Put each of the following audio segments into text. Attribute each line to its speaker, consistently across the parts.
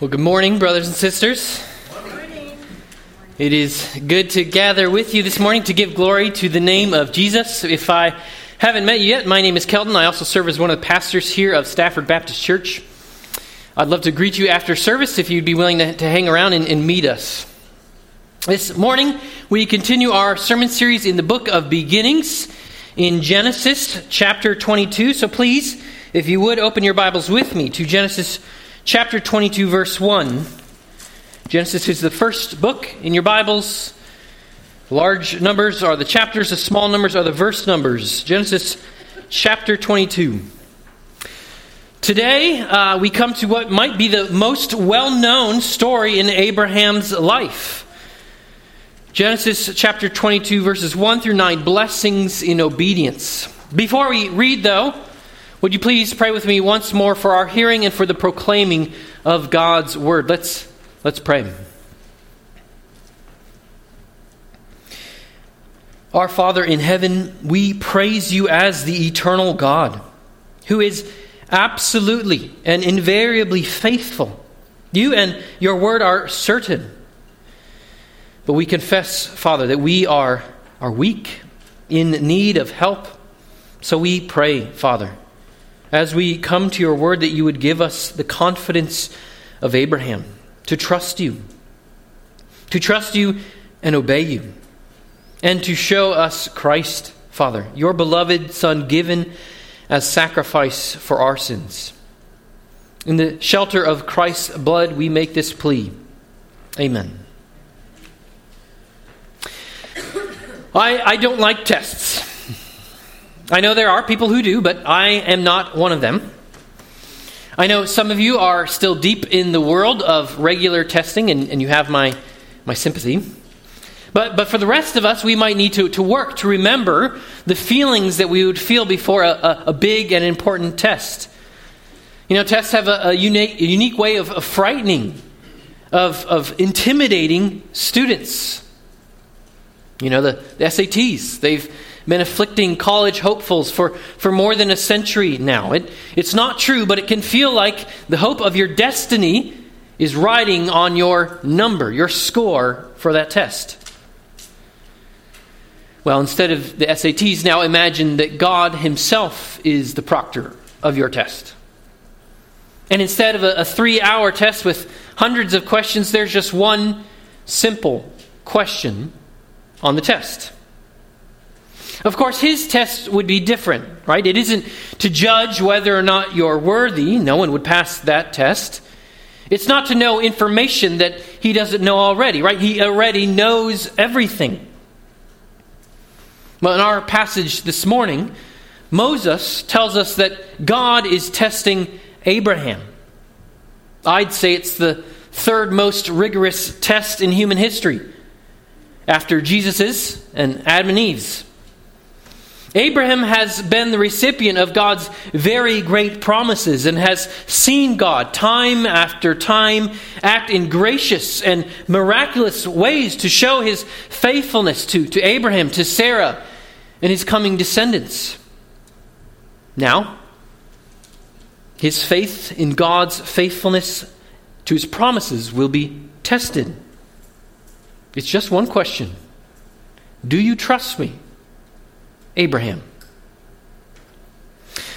Speaker 1: Well, good morning, brothers and sisters. It is good to gather with you this morning to give glory to the name of Jesus. If I haven't met you yet, my name is Kelton. I also serve as one of the pastors here of Stafford Baptist Church. I'd love to greet you after service if you'd be willing to, to hang around and, and meet us. This morning, we continue our sermon series in the book of beginnings in Genesis chapter 22. So please, if you would, open your Bibles with me to Genesis chapter 22, verse 1. Genesis is the first book in your Bibles. Large numbers are the chapters, the small numbers are the verse numbers. Genesis chapter 22. Today, uh, we come to what might be the most well known story in Abraham's life. Genesis chapter 22, verses 1 through 9 blessings in obedience. Before we read, though, would you please pray with me once more for our hearing and for the proclaiming of God's word? Let's, let's pray. Our Father in heaven, we praise you as the eternal God, who is absolutely and invariably faithful. You and your word are certain. But we confess, Father, that we are, are weak, in need of help. So we pray, Father, as we come to your word, that you would give us the confidence of Abraham to trust you, to trust you and obey you, and to show us Christ, Father, your beloved Son, given as sacrifice for our sins. In the shelter of Christ's blood, we make this plea. Amen. I, I don't like tests. I know there are people who do, but I am not one of them. I know some of you are still deep in the world of regular testing, and, and you have my, my sympathy. But, but for the rest of us, we might need to, to work to remember the feelings that we would feel before a, a, a big and important test. You know, tests have a, a unique, unique way of, of frightening, of, of intimidating students. You know, the, the SATs, they've been afflicting college hopefuls for, for more than a century now. It, it's not true, but it can feel like the hope of your destiny is riding on your number, your score for that test. Well, instead of the SATs, now imagine that God Himself is the proctor of your test. And instead of a, a three hour test with hundreds of questions, there's just one simple question on the test. Of course, his test would be different, right? It isn't to judge whether or not you're worthy. No one would pass that test. It's not to know information that he doesn't know already, right? He already knows everything. Well, in our passage this morning, Moses tells us that God is testing Abraham. I'd say it's the third most rigorous test in human history after Jesus's and Adam and Eve's. Abraham has been the recipient of God's very great promises and has seen God time after time act in gracious and miraculous ways to show his faithfulness to, to Abraham, to Sarah, and his coming descendants. Now, his faith in God's faithfulness to his promises will be tested. It's just one question Do you trust me? Abraham.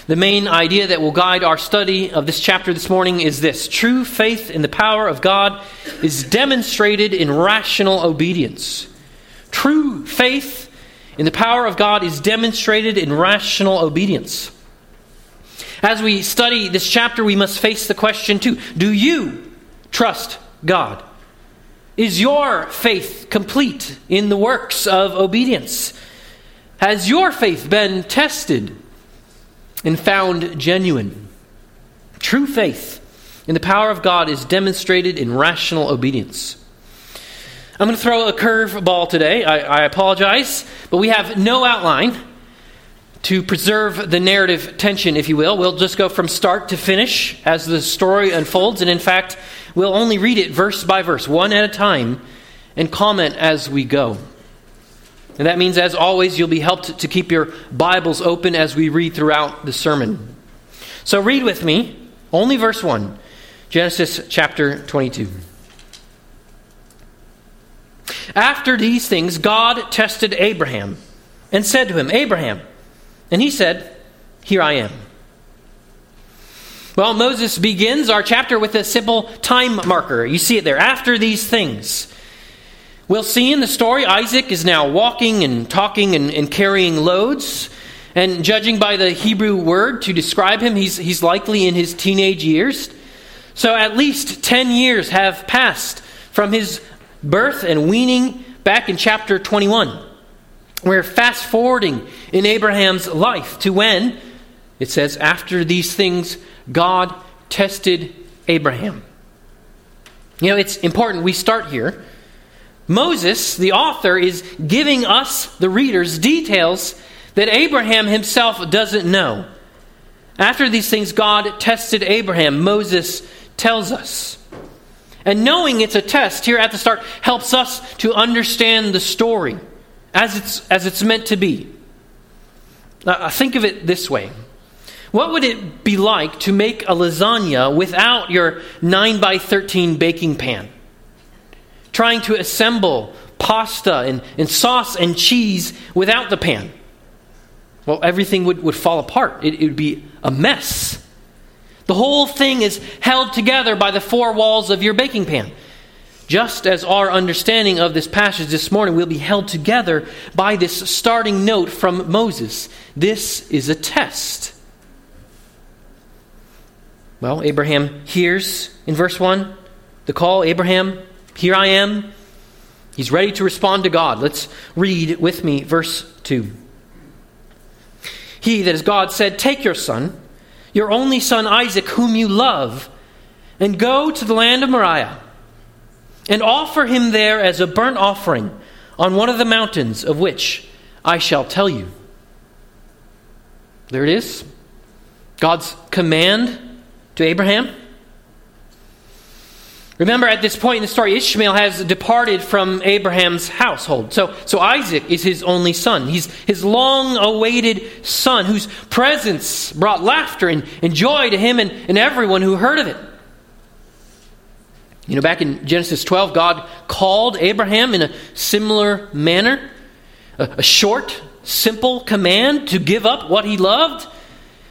Speaker 1: The main idea that will guide our study of this chapter this morning is this true faith in the power of God is demonstrated in rational obedience. True faith in the power of God is demonstrated in rational obedience. As we study this chapter, we must face the question too Do you trust God? Is your faith complete in the works of obedience? Has your faith been tested and found genuine? True faith in the power of God is demonstrated in rational obedience. I'm going to throw a curve ball today. I, I, apologize, but we have no outline to preserve the narrative tension, if you will. We'll just go from start to finish as the story unfolds, and in fact, we'll only read it verse by verse, one at a time, and comment as we go. And that means, as always, you'll be helped to keep your Bibles open as we read throughout the sermon. So read with me, only verse 1. Genesis chapter 22. After these things, God tested Abraham and said to him, Abraham. And he said, Here I am. Well, Moses begins our chapter with a simple time marker. You see it there. After these things. We'll see in the story, Isaac is now walking and talking and, and carrying loads. And judging by the Hebrew word to describe him, he's, he's likely in his teenage years. So at least 10 years have passed from his birth and weaning back in chapter 21. We're fast forwarding in Abraham's life to when, it says, after these things, God tested Abraham. You know, it's important we start here Moses, the author, is giving us, the readers, details that Abraham himself doesn't know. After these things, God tested Abraham, Moses tells us. And knowing it's a test here at the start helps us to understand the story as it's, as it's meant to be. Uh, think of it this way What would it be like to make a lasagna without your 9 by 13 baking pan? Trying to assemble pasta and, and sauce and cheese without the pan. Well, everything would, would fall apart. It, it would be a mess. The whole thing is held together by the four walls of your baking pan. Just as our understanding of this passage this morning will be held together by this starting note from Moses. This is a test. Well, Abraham hears in verse 1 the call Abraham, here I am. He's ready to respond to God. Let's read with me verse 2. He, that is God, said, Take your son, your only son Isaac, whom you love, and go to the land of Moriah, and offer him there as a burnt offering on one of the mountains of which I shall tell you. There it is. God's command to Abraham. Remember, at this point in the story, Ishmael has departed from Abraham's household. So, so Isaac is his only son. He's his long awaited son, whose presence brought laughter and, and joy to him and, and everyone who heard of it. You know, back in Genesis 12, God called Abraham in a similar manner a, a short, simple command to give up what he loved.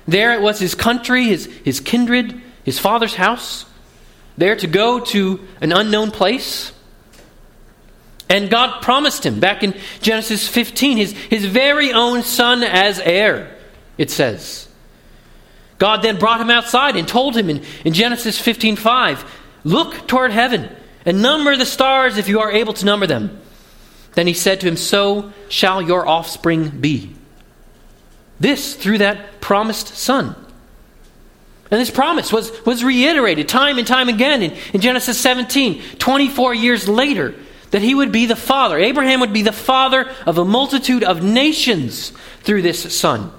Speaker 1: There it was his country, his, his kindred, his father's house there to go to an unknown place. And God promised him back in Genesis 15 his, his very own son as heir, it says. God then brought him outside and told him in, in Genesis 15 5, Look toward heaven and number the stars if you are able to number them. Then he said to him, So shall your offspring be. This through that promised son. And this promise was, was reiterated time and time again in, in Genesis 17, 24 years later, that he would be the father. Abraham would be the father of a multitude of nations through this son.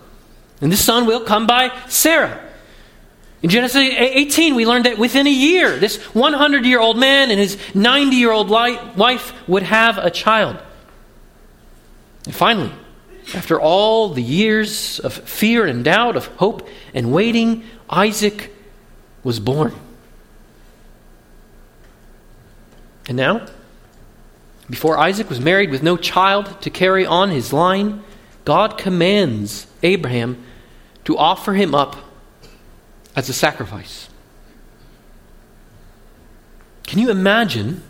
Speaker 1: And this son will come by Sarah. In Genesis 18, we learned that within a year, this 100 year old man and his 90 year old wife would have a child. And finally, after all the years of fear and doubt, of hope and waiting, Isaac was born. And now, before Isaac was married with no child to carry on his line, God commands Abraham to offer him up as a sacrifice. Can you imagine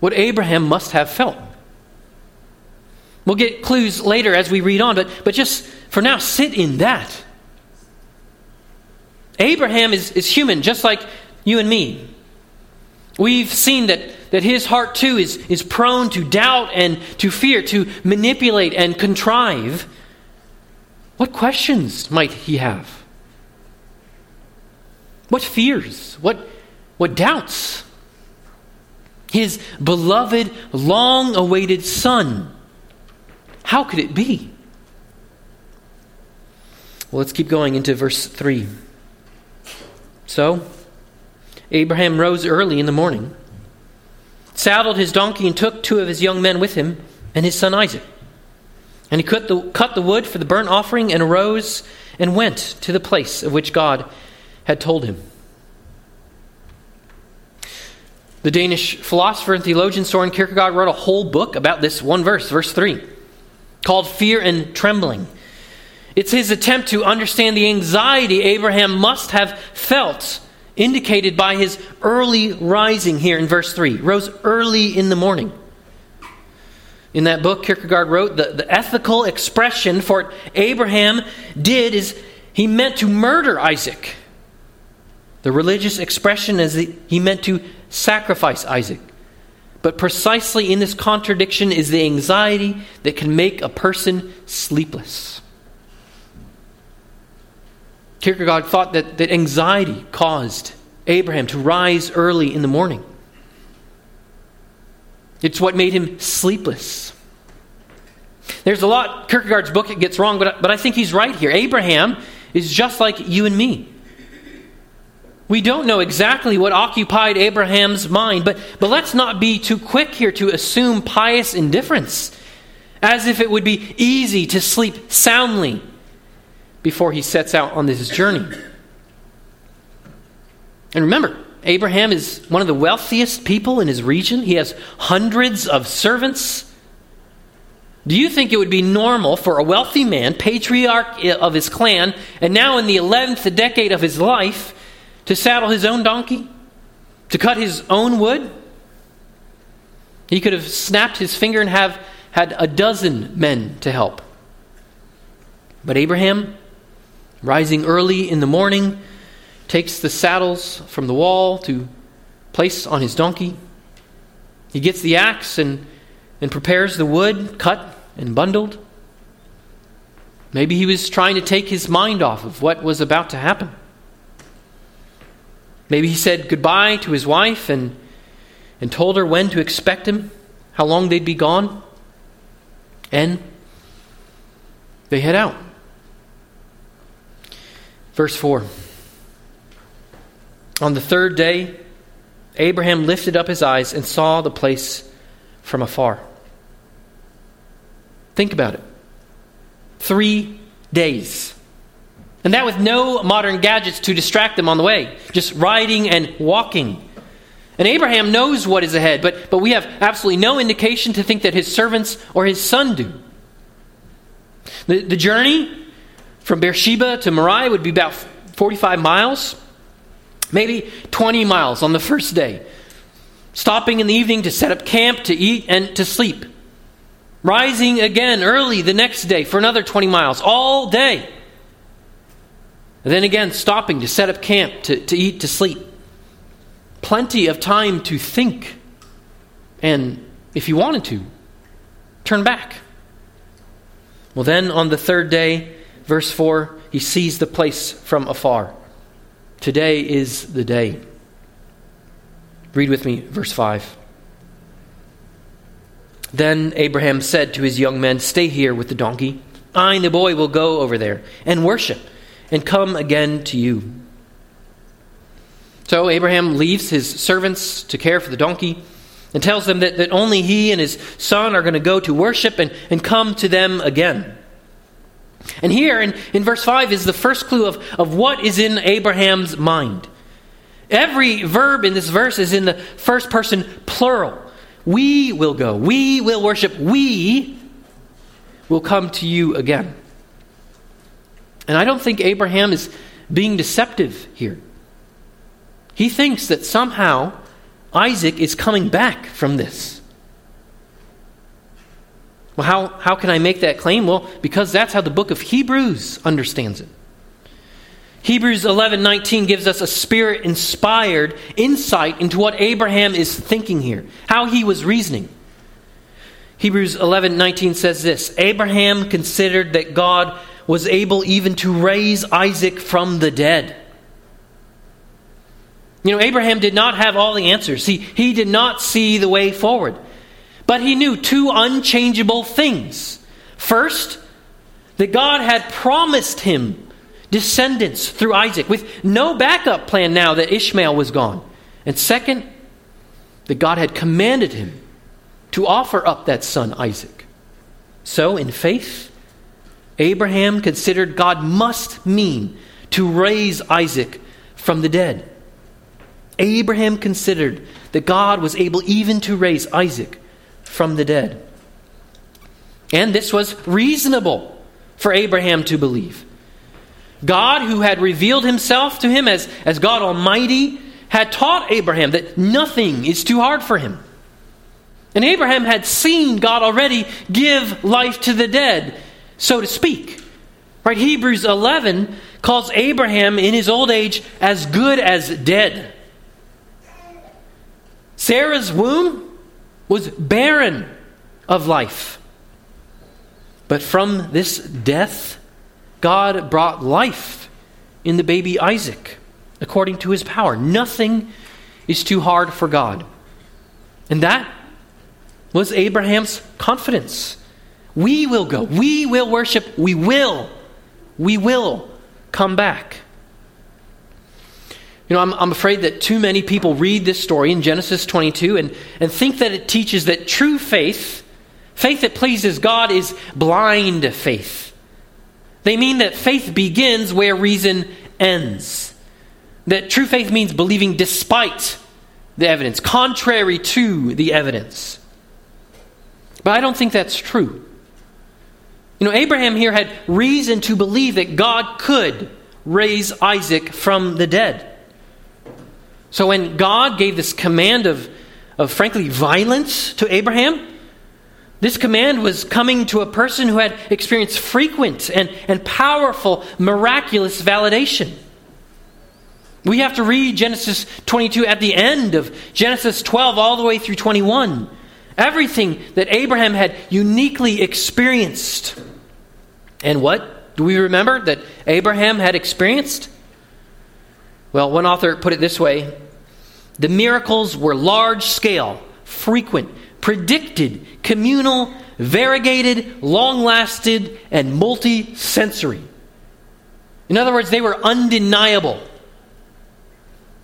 Speaker 1: what Abraham must have felt? We'll get clues later as we read on, but, but just for now, sit in that. Abraham is, is human, just like you and me. We've seen that, that his heart too is, is prone to doubt and to fear, to manipulate and contrive. What questions might he have? What fears? What, what doubts? His beloved, long awaited son. How could it be? Well, let's keep going into verse 3. So, Abraham rose early in the morning, saddled his donkey, and took two of his young men with him and his son Isaac. And he cut the, cut the wood for the burnt offering and arose and went to the place of which God had told him. The Danish philosopher and theologian Soren Kierkegaard wrote a whole book about this one verse, verse 3, called Fear and Trembling. It's his attempt to understand the anxiety Abraham must have felt, indicated by his early rising here in verse 3. Rose early in the morning. In that book, Kierkegaard wrote the, the ethical expression for what Abraham did is he meant to murder Isaac. The religious expression is that he meant to sacrifice Isaac. But precisely in this contradiction is the anxiety that can make a person sleepless. Kierkegaard thought that, that anxiety caused Abraham to rise early in the morning. It's what made him sleepless. There's a lot Kierkegaard's book gets wrong, but, but I think he's right here. Abraham is just like you and me. We don't know exactly what occupied Abraham's mind, but, but let's not be too quick here to assume pious indifference, as if it would be easy to sleep soundly before he sets out on this journey. And remember, Abraham is one of the wealthiest people in his region. He has hundreds of servants. Do you think it would be normal for a wealthy man, patriarch of his clan, and now in the 11th decade of his life, to saddle his own donkey? To cut his own wood? He could have snapped his finger and have had a dozen men to help. But Abraham, rising early in the morning, takes the saddles from the wall to place on his donkey. He gets the axe and, and prepares the wood, cut and bundled. Maybe he was trying to take his mind off of what was about to happen. Maybe he said goodbye to his wife and, and told her when to expect him, how long they'd be gone. And they head out. Verse 4 On the third day, Abraham lifted up his eyes and saw the place from afar. Think about it. Three days. And that with no modern gadgets to distract them on the way, just riding and walking. And Abraham knows what is ahead, but, but we have absolutely no indication to think that his servants or his son do. The, the journey from Beersheba to Moriah would be about 45 miles, maybe 20 miles on the first day. Stopping in the evening to set up camp, to eat, and to sleep. Rising again early the next day for another 20 miles, all day. And then again, stopping to set up camp, to, to eat, to sleep. Plenty of time to think. And if you wanted to, turn back. Well, then on the third day, verse 4, he sees the place from afar. Today is the day. Read with me, verse 5. Then Abraham said to his young men, Stay here with the donkey. I and the boy will go over there and worship and come again to you. So Abraham leaves his servants to care for the donkey and tells them that, that only he and his son are going to go to worship and, and come to them again. And here in, in verse 5 is the first clue of, of what is in Abraham's mind. Every verb in this verse is in the first person plural. We will go. We will worship. We will come to you again. And I don't think Abraham is being deceptive here. He thinks that somehow Isaac is coming back from this. Well, how, how can I make that claim? Well, because that's how the book of Hebrews understands it. Hebrews 11:19 gives us a spirit-inspired insight into what Abraham is thinking here, how he was reasoning. Hebrews 11:19 says this, Abraham considered that God was able even to raise Isaac from the dead. You know, Abraham did not have all the answers. He, he did not see the way forward. But he knew two unchangeable things. First, that God had promised him descendants through Isaac with no backup plan now that Ishmael was gone. And second, that God had commanded him to offer up that son Isaac. So, in faith, Abraham considered God must mean to raise Isaac from the dead. Abraham considered that God was able even to raise Isaac from the dead. And this was reasonable for Abraham to believe. God, who had revealed himself to him as, as God Almighty, had taught Abraham that nothing is too hard for him. And Abraham had seen God already give life to the dead, so to speak. Right? Hebrews 11 calls Abraham in his old age as good as dead. Sarah's womb was barren of life. But from this death, God brought life in the baby Isaac according to his power. Nothing is too hard for God. And that was Abraham's confidence. We will go. We will worship. We will. We will come back. You know, I'm, I'm afraid that too many people read this story in Genesis 22 and, and think that it teaches that true faith, faith that pleases God, is blind faith. They mean that faith begins where reason ends. That true faith means believing despite the evidence, contrary to the evidence. But I don't think that's true. You know, Abraham here had reason to believe that God could raise Isaac from the dead. So when God gave this command of, of frankly, violence to Abraham, this command was coming to a person who had experienced frequent and, and powerful, miraculous validation. We have to read Genesis 22 at the end of Genesis 12 all the way through 21. Everything that Abraham had uniquely experienced. And what do we remember that Abraham had experienced? Well, one author put it this way the miracles were large scale, frequent, predicted, communal, variegated, long lasted, and multi sensory. In other words, they were undeniable.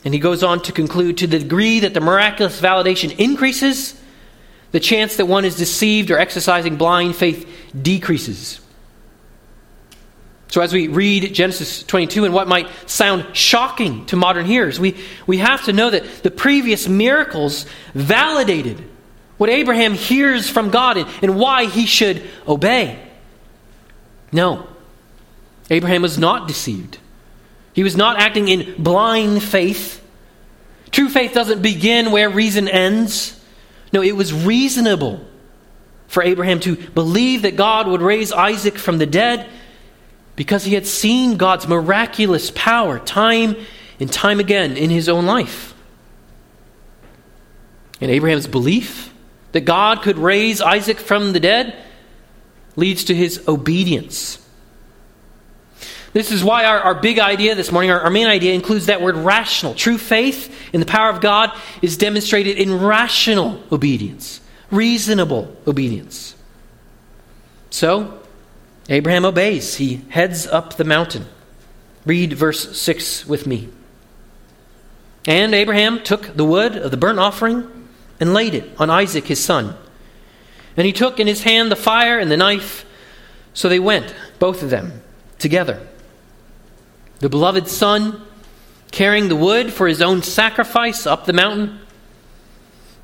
Speaker 1: And he goes on to conclude to the degree that the miraculous validation increases, the chance that one is deceived or exercising blind faith decreases. So, as we read Genesis 22 and what might sound shocking to modern hearers, we, we have to know that the previous miracles validated what Abraham hears from God and, and why he should obey. No, Abraham was not deceived. He was not acting in blind faith. True faith doesn't begin where reason ends. No, it was reasonable for Abraham to believe that God would raise Isaac from the dead because he had seen God's miraculous power time and time again in his own life. And Abraham's belief that God could raise Isaac from the dead leads to his obedience. This is why our, our big idea this morning, our, our main idea, includes that word rational. True faith in the power of God is demonstrated in rational obedience, reasonable obedience. So, Abraham obeys. He heads up the mountain. Read verse 6 with me. And Abraham took the wood of the burnt offering and laid it on Isaac his son. And he took in his hand the fire and the knife. So they went, both of them, together. The beloved son carrying the wood for his own sacrifice up the mountain.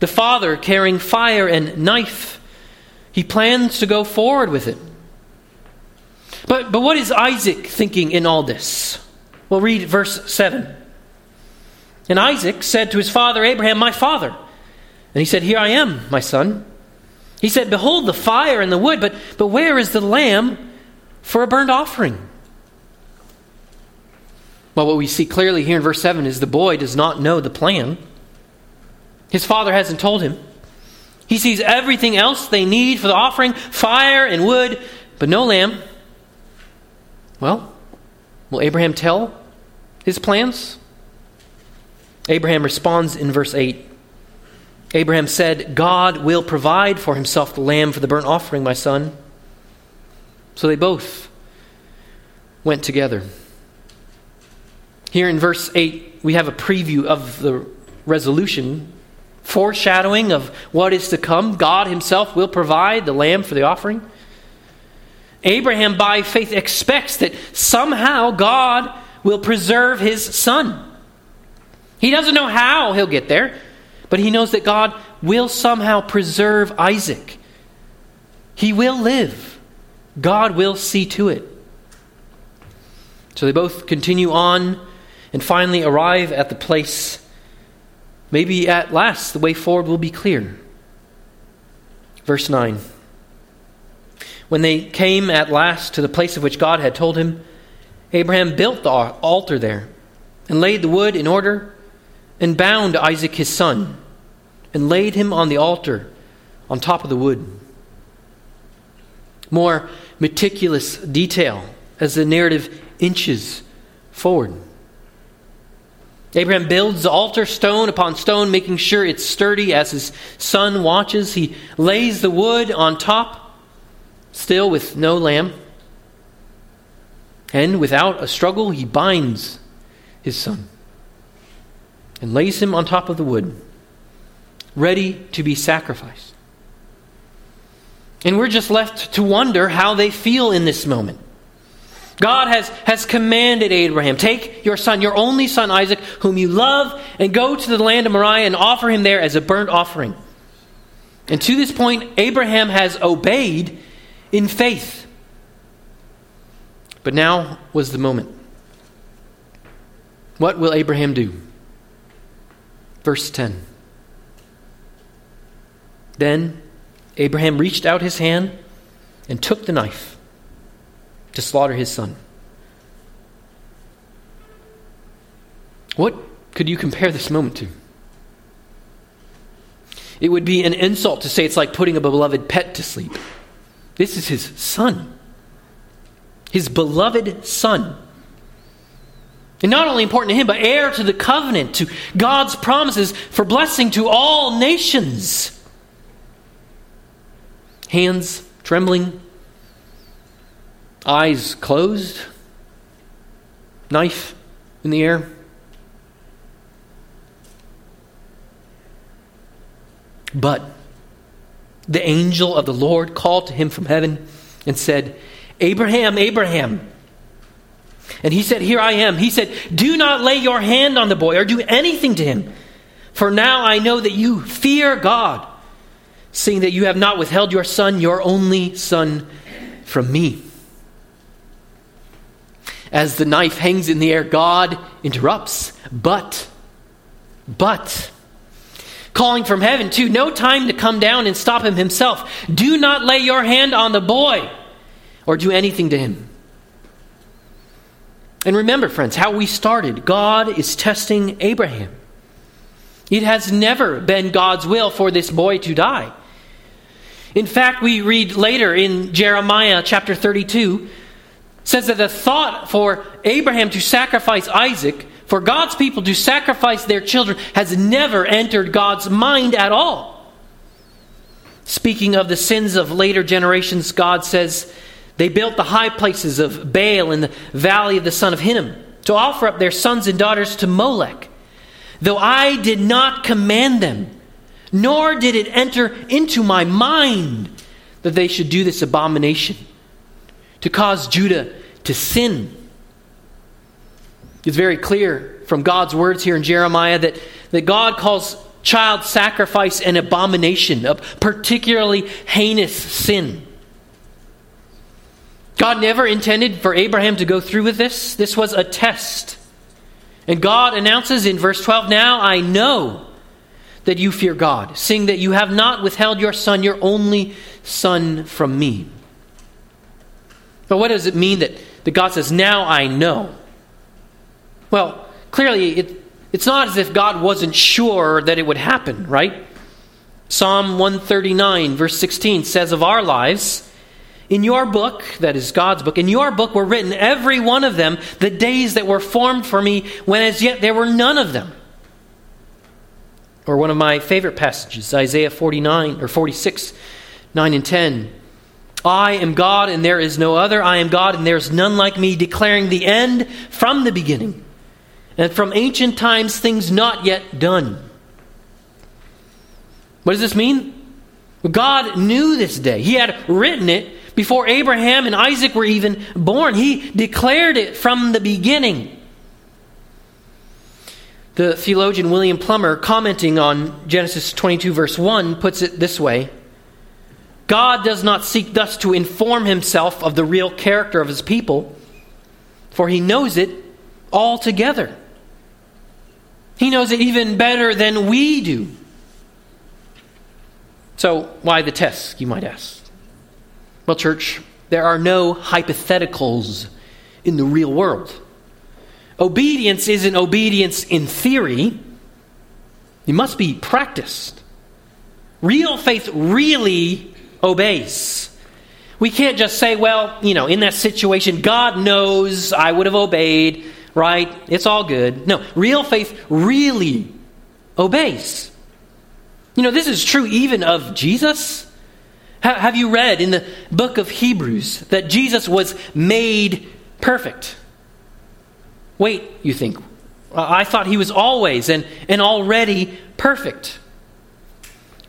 Speaker 1: The father carrying fire and knife. He plans to go forward with it. But, but what is Isaac thinking in all this? Well, read verse 7. And Isaac said to his father Abraham, My father. And he said, Here I am, my son. He said, Behold the fire and the wood, but, but where is the lamb for a burnt offering? Well, what we see clearly here in verse 7 is the boy does not know the plan. His father hasn't told him. He sees everything else they need for the offering fire and wood, but no lamb. Well, will Abraham tell his plans? Abraham responds in verse 8. Abraham said, God will provide for himself the lamb for the burnt offering, my son. So they both went together. Here in verse 8, we have a preview of the resolution, foreshadowing of what is to come. God himself will provide the lamb for the offering. Abraham, by faith, expects that somehow God will preserve his son. He doesn't know how he'll get there, but he knows that God will somehow preserve Isaac. He will live. God will see to it. So they both continue on and finally arrive at the place. Maybe at last the way forward will be clear. Verse 9. When they came at last to the place of which God had told him, Abraham built the altar there and laid the wood in order and bound Isaac his son and laid him on the altar on top of the wood. More meticulous detail as the narrative inches forward. Abraham builds the altar stone upon stone, making sure it's sturdy as his son watches. He lays the wood on top, still with no lamb. And without a struggle, he binds his son and lays him on top of the wood, ready to be sacrificed. And we're just left to wonder how they feel in this moment. God has, has commanded Abraham, Take your son, your only son Isaac, whom you love, and go to the land of Moriah and offer him there as a burnt offering. And to this point, Abraham has obeyed in faith. But now was the moment. What will Abraham do? Verse 10. Then Abraham reached out his hand and took the knife to slaughter his son. What could you compare this moment to? It would be an insult to say it's like putting a beloved pet to sleep. This is his son, his beloved son. And not only important to him, but heir to the covenant, to God's promises for blessing to all nations. Hands trembling, eyes closed, knife in the air. But the angel of the Lord called to him from heaven and said, Abraham, Abraham. And he said, Here I am. He said, Do not lay your hand on the boy or do anything to him. For now I know that you fear God, seeing that you have not withheld your son, your only son, from me. As the knife hangs in the air, God interrupts. But, but, calling from heaven, too, no time to come down and stop him himself. Do not lay your hand on the boy or do anything to him. And remember, friends, how we started. God is testing Abraham. It has never been God's will for this boy to die. In fact, we read later in Jeremiah chapter 32 says that the thought for Abraham to sacrifice Isaac, for God's people to sacrifice their children, has never entered God's mind at all. Speaking of the sins of later generations, God says, They built the high places of Baal in the valley of the son of Hinnom to offer up their sons and daughters to Molech, though I did not command them, nor did it enter into my mind that they should do this abomination to cause Judah to sin. It's very clear from God's words here in Jeremiah that, that God calls child sacrifice an abomination, a particularly heinous sin. God never intended for Abraham to go through with this. This was a test. And God announces in verse 12 Now I know that you fear God, seeing that you have not withheld your son, your only son, from me. But what does it mean that, that God says, Now I know? Well, clearly, it, it's not as if God wasn't sure that it would happen, right? Psalm 139, verse 16 says of our lives, in your book, that is God's book, in your book were written, every one of them, the days that were formed for me, when as yet there were none of them. Or one of my favorite passages, Isaiah 49 or 46, 9 and 10. I am God and there is no other. I am God and there is none like me, declaring the end from the beginning, and from ancient times things not yet done. What does this mean? God knew this day. He had written it before Abraham and Isaac were even born. He declared it from the beginning. The theologian William Plumer, commenting on Genesis 22, verse 1, puts it this way God does not seek thus to inform himself of the real character of his people, for he knows it altogether. He knows it even better than we do. So, why the test, you might ask? Well, church, there are no hypotheticals in the real world. Obedience isn't obedience in theory, it must be practiced. Real faith really obeys. We can't just say, well, you know, in that situation, God knows I would have obeyed, right? It's all good. No, real faith really obeys. You know, this is true even of Jesus. Have you read in the book of Hebrews that Jesus was made perfect? Wait, you think. I thought he was always and, and already perfect.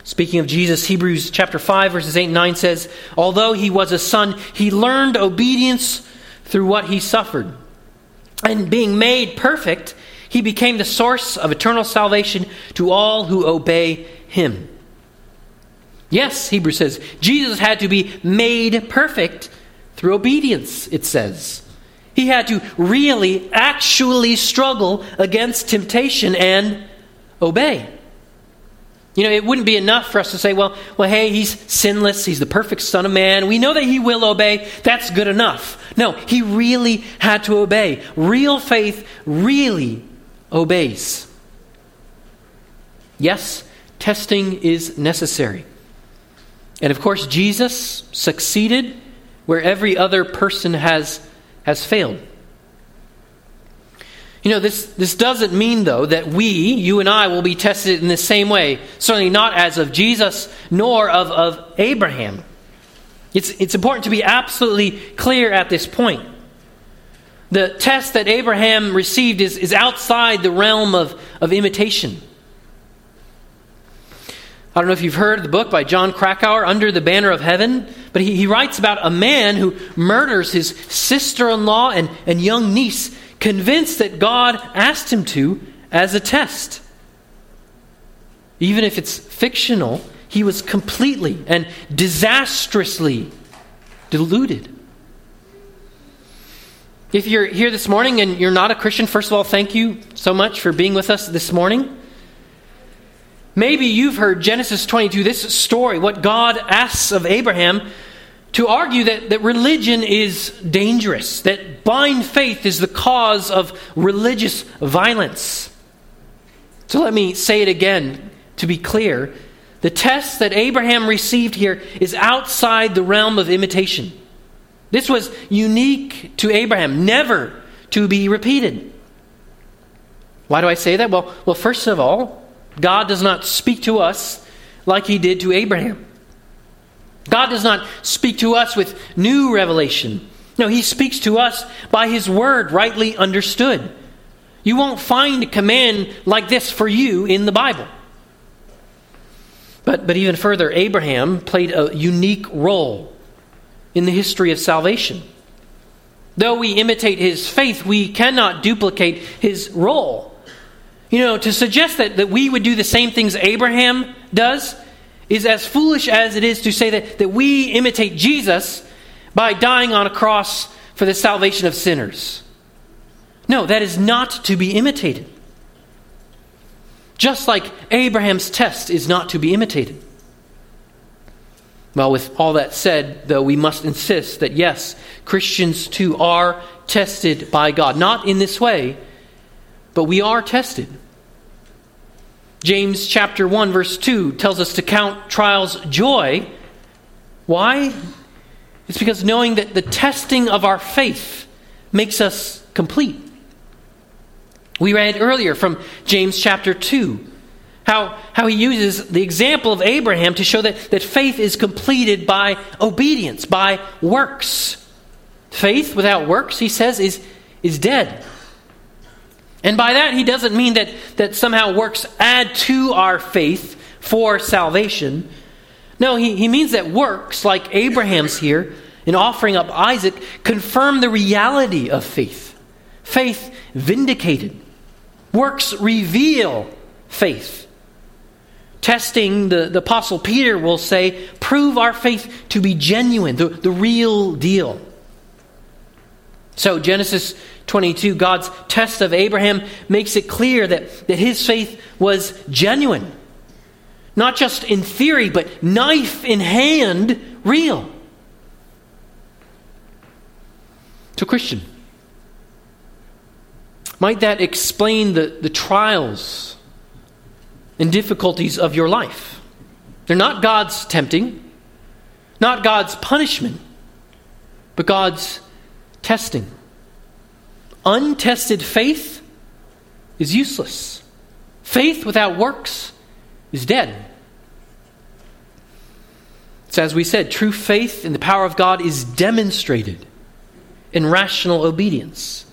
Speaker 1: Speaking of Jesus, Hebrews chapter 5, verses 8 and 9 says, Although he was a son, he learned obedience through what he suffered. And being made perfect, he became the source of eternal salvation to all who obey him. Yes, Hebrews says, Jesus had to be made perfect through obedience, it says. He had to really, actually struggle against temptation and obey. You know, it wouldn't be enough for us to say, well, well, hey, he's sinless, he's the perfect Son of Man. We know that he will obey. That's good enough. No, he really had to obey. Real faith really obeys. Yes, testing is necessary. And of course, Jesus succeeded where every other person has, has failed. You know, this, this doesn't mean, though, that we, you and I, will be tested in the same way. Certainly not as of Jesus, nor of, of Abraham. It's, it's important to be absolutely clear at this point. The test that Abraham received is, is outside the realm of, of imitation. I don't know if you've heard the book by Jon Krakauer, Under the Banner of Heaven, but he, he writes about a man who murders his sister in law and, and young niece, convinced that God asked him to as a test. Even if it's fictional, he was completely and disastrously deluded. If you're here this morning and you're not a Christian, first of all, thank you so much for being with us this morning. Maybe you've heard Genesis 22, this story, what God asks of Abraham, to argue that, that religion is dangerous, that blind faith is the cause of religious violence. So let me say it again to be clear. The test that Abraham received here is outside the realm of imitation. This was unique to Abraham, never to be repeated. Why do I say that? Well, well first of all, God does not speak to us like he did to Abraham. God does not speak to us with new revelation. No, he speaks to us by his word, rightly understood. You won't find a command like this for you in the Bible. But, but even further, Abraham played a unique role in the history of salvation. Though we imitate his faith, we cannot duplicate his role. You know, to suggest that, that we would do the same things Abraham does is as foolish as it is to say that, that we imitate Jesus by dying on a cross for the salvation of sinners. No, that is not to be imitated. Just like Abraham's test is not to be imitated. Well, with all that said, though, we must insist that yes, Christians too are tested by God. Not in this way, but we are tested. James chapter 1 verse 2 tells us to count trials joy. Why? It's because knowing that the testing of our faith makes us complete. We read earlier from James chapter 2 how, how he uses the example of Abraham to show that, that faith is completed by obedience, by works. Faith without works, he says, is, is dead. And by that, he doesn't mean that, that somehow works add to our faith for salvation. No, he, he means that works, like Abraham's here, in offering up Isaac, confirm the reality of faith. Faith vindicated. Works reveal faith. Testing, the, the Apostle Peter will say, prove our faith to be genuine, the, the real deal. So, Genesis 22, God's test of Abraham makes it clear that, that his faith was genuine. Not just in theory, but knife in hand, real. To Christian, might that explain the, the trials and difficulties of your life? They're not God's tempting, not God's punishment, but God's testing. Untested faith is useless. Faith without works is dead. So, as we said, true faith in the power of God is demonstrated in rational obedience.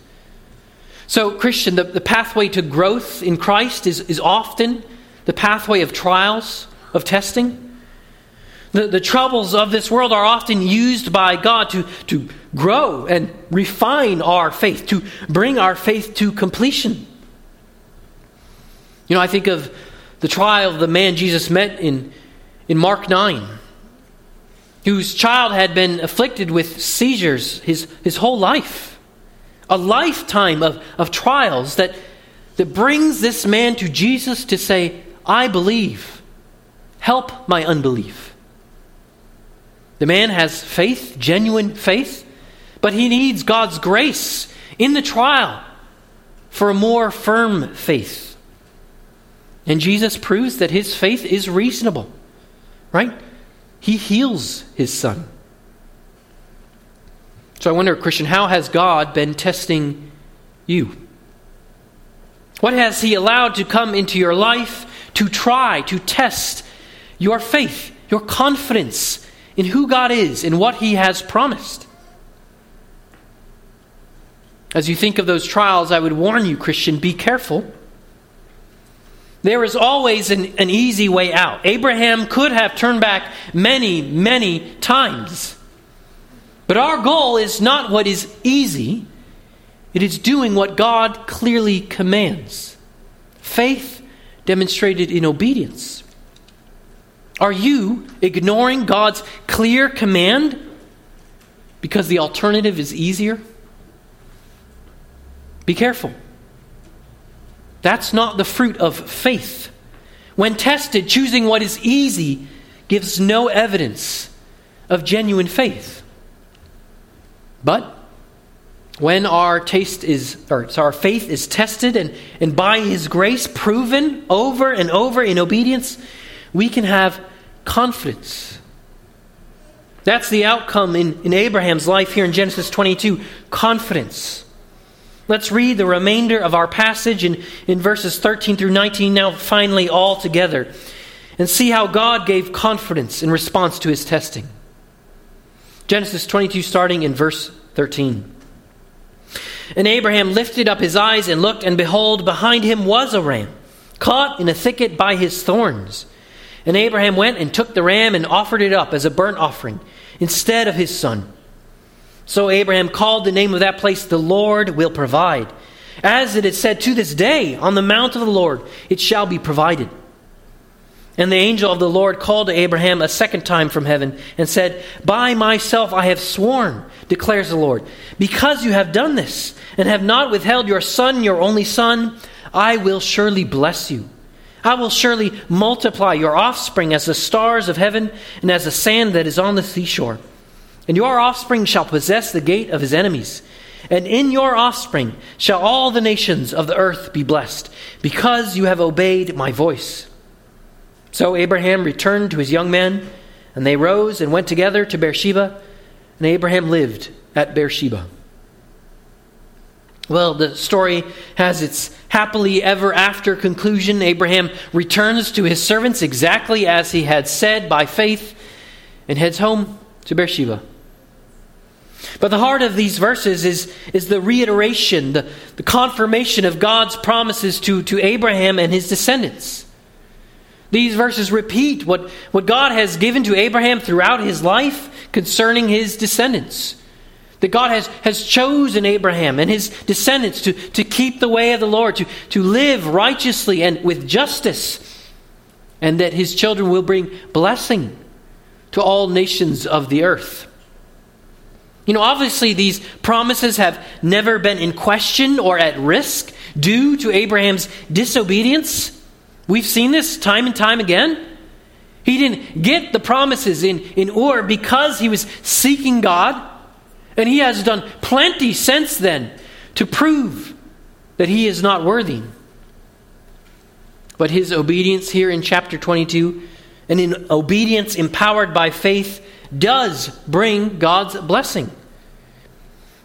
Speaker 1: So, Christian, the, the pathway to growth in Christ is, is often the pathway of trials, of testing. The, the troubles of this world are often used by God to, to grow and refine our faith, to bring our faith to completion. You know, I think of the trial of the man Jesus met in, in Mark 9, whose child had been afflicted with seizures his, his whole life. A lifetime of, of trials that, that brings this man to Jesus to say, I believe. Help my unbelief. The man has faith, genuine faith, but he needs God's grace in the trial for a more firm faith. And Jesus proves that his faith is reasonable, right? He heals his son. So I wonder, Christian, how has God been testing you? What has he allowed to come into your life to try, to test your faith, your confidence in who God is in what He has promised. As you think of those trials, I would warn you, Christian, be careful. There is always an, an easy way out. Abraham could have turned back many, many times. But our goal is not what is easy, it is doing what God clearly commands. Faith demonstrated in obedience. Are you ignoring God's clear command because the alternative is easier? Be careful. That's not the fruit of faith. When tested, choosing what is easy gives no evidence of genuine faith. But when our taste is or so our faith is tested and, and by his grace proven over and over in obedience, we can have confidence. That's the outcome in, in Abraham's life here in Genesis 22 confidence. Let's read the remainder of our passage in, in verses 13 through 19, now finally all together, and see how God gave confidence in response to his testing. Genesis 22, starting in verse 13. And Abraham lifted up his eyes and looked, and behold, behind him was a ram, caught in a thicket by his thorns. And Abraham went and took the ram and offered it up as a burnt offering instead of his son. So Abraham called the name of that place, The Lord Will Provide. As it is said to this day, On the mount of the Lord it shall be provided. And the angel of the Lord called to Abraham a second time from heaven and said, By myself I have sworn, declares the Lord, because you have done this and have not withheld your son, your only son, I will surely bless you. I will surely multiply your offspring as the stars of heaven and as the sand that is on the seashore. And your offspring shall possess the gate of his enemies. And in your offspring shall all the nations of the earth be blessed, because you have obeyed my voice. So Abraham returned to his young men, and they rose and went together to Beersheba, and Abraham lived at Beersheba. Well, the story has its happily ever after conclusion. Abraham returns to his servants exactly as he had said by faith and heads home to Beersheba. But the heart of these verses is, is the reiteration, the, the confirmation of God's promises to, to Abraham and his descendants. These verses repeat what, what God has given to Abraham throughout his life concerning his descendants. That God has, has chosen Abraham and his descendants to, to keep the way of the Lord, to, to live righteously and with justice, and that his children will bring blessing to all nations of the earth. You know, obviously, these promises have never been in question or at risk due to Abraham's disobedience. We've seen this time and time again. He didn't get the promises in, in Ur because he was seeking God. And he has done plenty since then to prove that he is not worthy. But his obedience here in chapter 22, and in obedience empowered by faith, does bring God's blessing.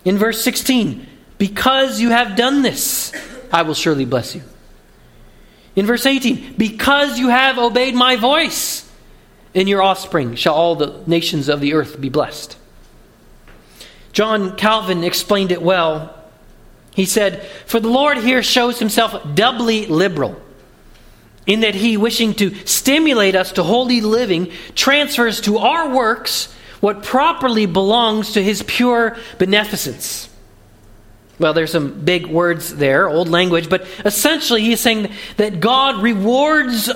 Speaker 1: In verse 16, because you have done this, I will surely bless you. In verse 18, because you have obeyed my voice, in your offspring shall all the nations of the earth be blessed. John Calvin explained it well. He said, For the Lord here shows himself doubly liberal, in that he, wishing to stimulate us to holy living, transfers to our works what properly belongs to his pure beneficence. Well, there's some big words there, old language, but essentially he's saying that God rewards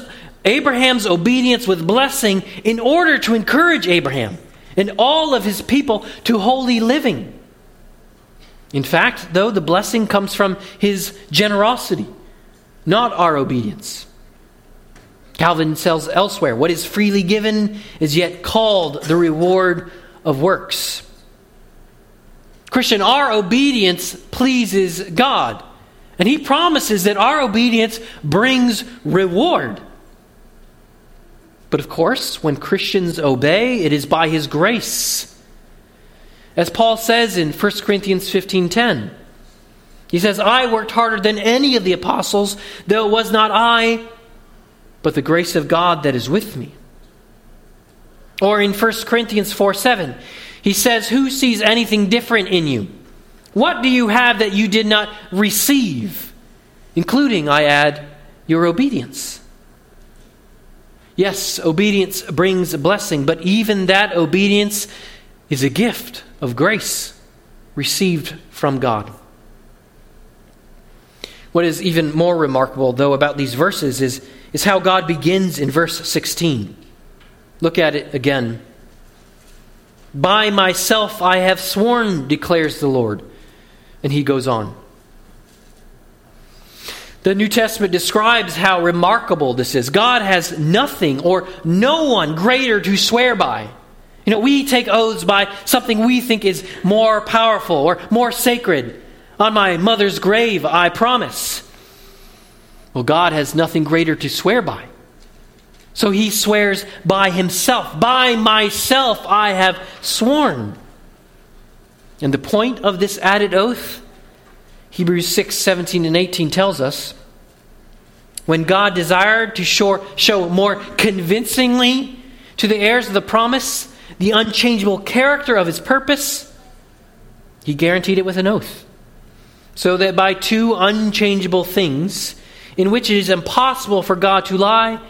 Speaker 1: Abraham's obedience with blessing in order to encourage Abraham and all of his people to holy living. In fact, though, the blessing comes from his generosity, not our obedience. Calvin says elsewhere, what is freely given is yet called the reward of works. Christian, our obedience pleases God. And he promises that our obedience brings reward. But of course, when Christians obey, it is by his grace. As Paul says in 1 Corinthians 15:10, he says, "I worked harder than any of the apostles, though it was not I, but the grace of God that is with me." Or in 1 Corinthians 4 7, he says, Who sees anything different in you? What do you have that you did not receive? Including, I add, your obedience. Yes, obedience brings blessing, but even that obedience is a gift of grace received from God. What is even more remarkable, though, about these verses is, is how God begins in verse 16. Look at it again. By myself I have sworn, declares the Lord. And he goes on. The New Testament describes how remarkable this is. God has nothing or no one greater to swear by. You know, we take oaths by something we think is more powerful or more sacred. On my mother's grave, I promise. Well, God has nothing greater to swear by. So he swears by himself. By myself I have sworn. And the point of this added oath Hebrews 6 17 and 18 tells us when God desired to show, more convincingly to the heirs of the promise the unchangeable character of his purpose, he guaranteed it with an oath. So that by two unchangeable things, in which it is impossible for God to lie,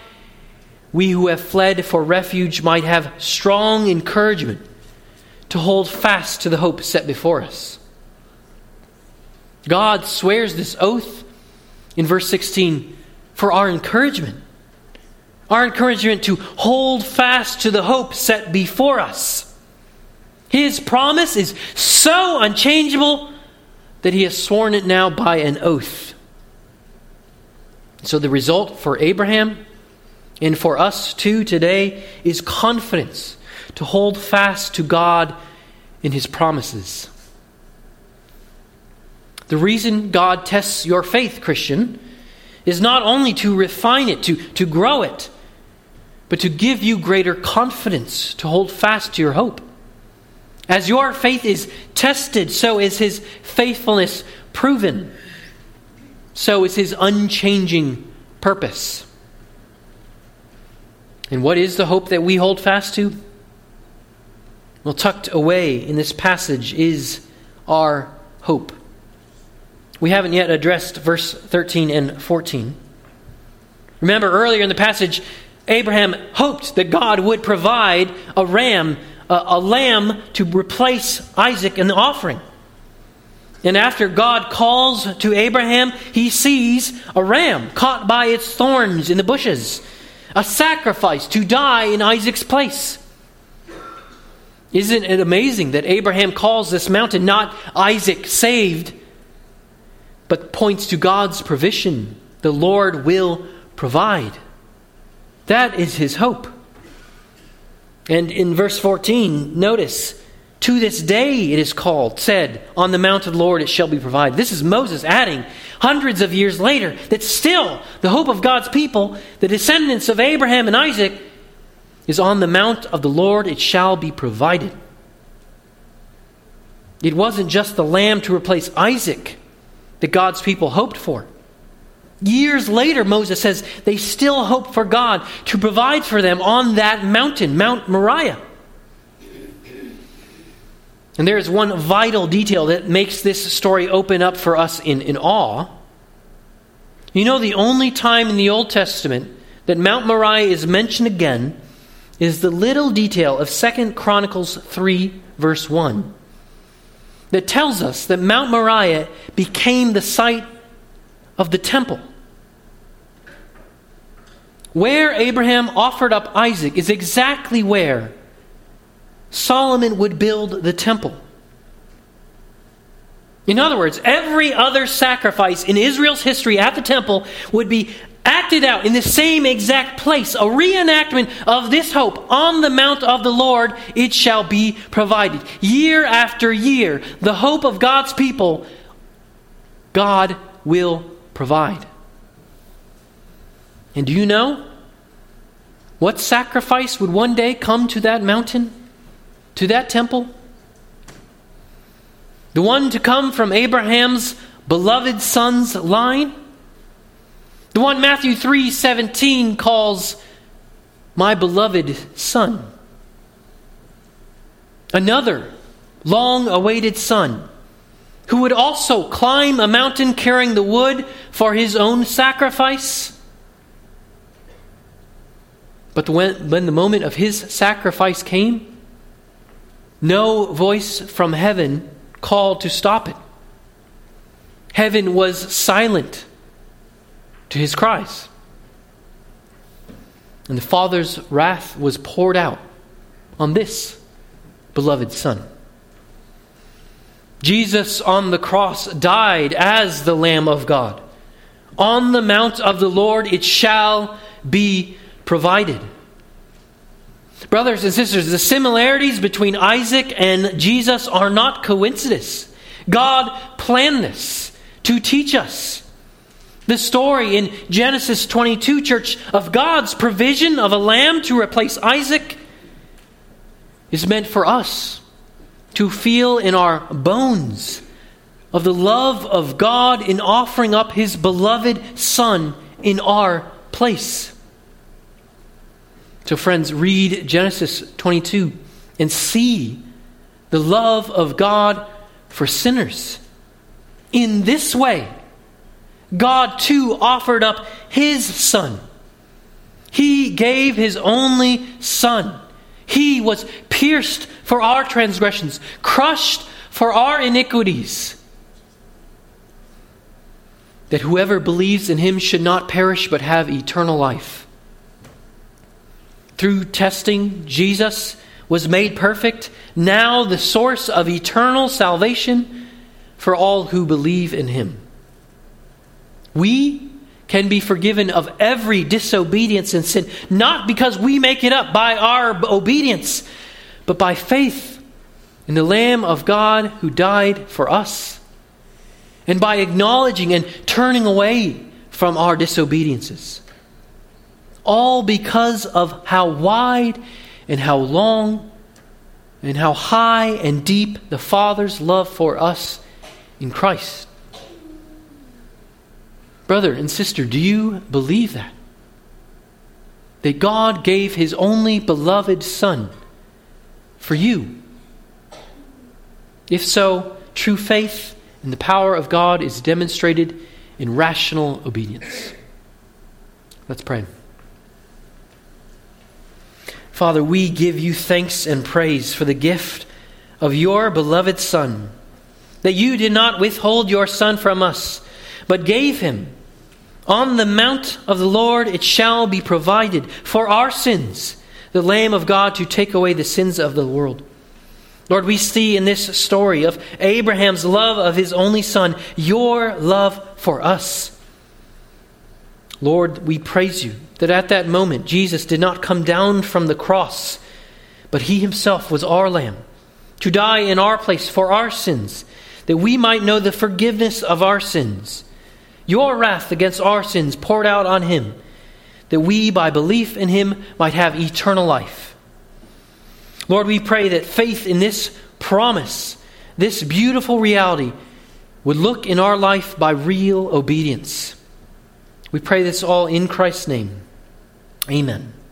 Speaker 1: we who have fled for refuge might have strong encouragement to hold fast to the hope set before us. God swears this oath in verse 16 for our encouragement. Our encouragement to hold fast to the hope set before us. His promise is so unchangeable that he has sworn it now by an oath. So the result for Abraham and for us too today is confidence to hold fast to God in his promises. The reason God tests your faith, Christian, is not only to refine it, to, to grow it, but to give you greater confidence to hold fast to your hope. As your faith is tested, so is his faithfulness proven. So is his unchanging purpose. And what is the hope that we hold fast to? Well, tucked away in this passage is our hope. We haven't yet addressed verse 13 and 14. Remember earlier in the passage, Abraham hoped that God would provide a ram a, a lamb to replace Isaac in the offering. And after God calls to Abraham, he sees a ram caught by its thorns in the bushes, a sacrifice to die in Isaac's place. Isn't it amazing that Abraham calls this mountain not Isaac saved, but points to God's provision? The Lord will provide. That is his hope. And in verse 14, notice, to this day it is called, said, on the mount of the Lord it shall be provided. This is Moses adding, hundreds of years later, that still the hope of God's people, the descendants of Abraham and Isaac, is on the mount of the Lord it shall be provided. It wasn't just the lamb to replace Isaac that God's people hoped for. Years later, Moses says they still hope for God to provide for them on that mountain, Mount Moriah. And there is one vital detail that makes this story open up for us in, in awe. You know, the only time in the Old Testament that Mount Moriah is mentioned again is the little detail of 2 Chronicles 3, verse 1, that tells us that Mount Moriah became the site of the temple. Where Abraham offered up Isaac is exactly where Solomon would build the temple. In other words, every other sacrifice in Israel's history at the temple would be acted out in the same exact place. A reenactment of this hope on the mount of the Lord, it shall be provided. Year after year, the hope of God's people, God will provide. And do you know what sacrifice would one day come to that mountain, to that temple? The one to come from Abraham's beloved son's line? The one Matthew 3:17 calls my beloved son. Another long awaited son who would also climb a mountain carrying the wood for his own sacrifice. But when, when the moment of his sacrifice came, no voice from heaven called to stop it. Heaven was silent to his cries. And the Father's wrath was poured out on this beloved Son. Jesus on the cross died as the Lamb of God. On the mount of the Lord it shall be provided. Brothers and sisters, the similarities between Isaac and Jesus are not coincidence. God planned this to teach us. The story in Genesis 22, church, of God's provision of a lamb to replace Isaac is meant for us to feel in our bones of the love of God in offering up his beloved Son in our place. So, friends, read Genesis 22 and see the love of God for sinners. In this way, God too offered up his Son. He gave his only Son. He was pierced for our transgressions, crushed for our iniquities. That whoever believes in him should not perish but have eternal life. Through testing, Jesus was made perfect, now the source of eternal salvation for all who believe in him. We can be forgiven of every disobedience and sin, not because we make it up by our obedience, but by faith in the Lamb of God who died for us, and by acknowledging and turning away from our disobediences. All because of how wide and how long and how high and deep the Father's love for us in Christ. Brother and sister, do you believe that? That God gave His only beloved Son for you? If so, true faith in the power of God is demonstrated in rational obedience. Let's pray. Father, we give you thanks and praise for the gift of your beloved Son, that you did not withhold your Son from us, but gave him. On the mount of the Lord it shall be provided for our sins, the Lamb of God to take away the sins of the world. Lord, we see in this story of Abraham's love of his only son, your love for us. Lord, we praise you that at that moment Jesus did not come down from the cross, but he himself was our lamb to die in our place for our sins, that we might know the forgiveness of our sins. Your wrath against our sins poured out on him, that we, by belief in him, might have eternal life. Lord, we pray that faith in this promise, this beautiful reality, would look in our life by real obedience. We pray this all in Christ's name. Amen.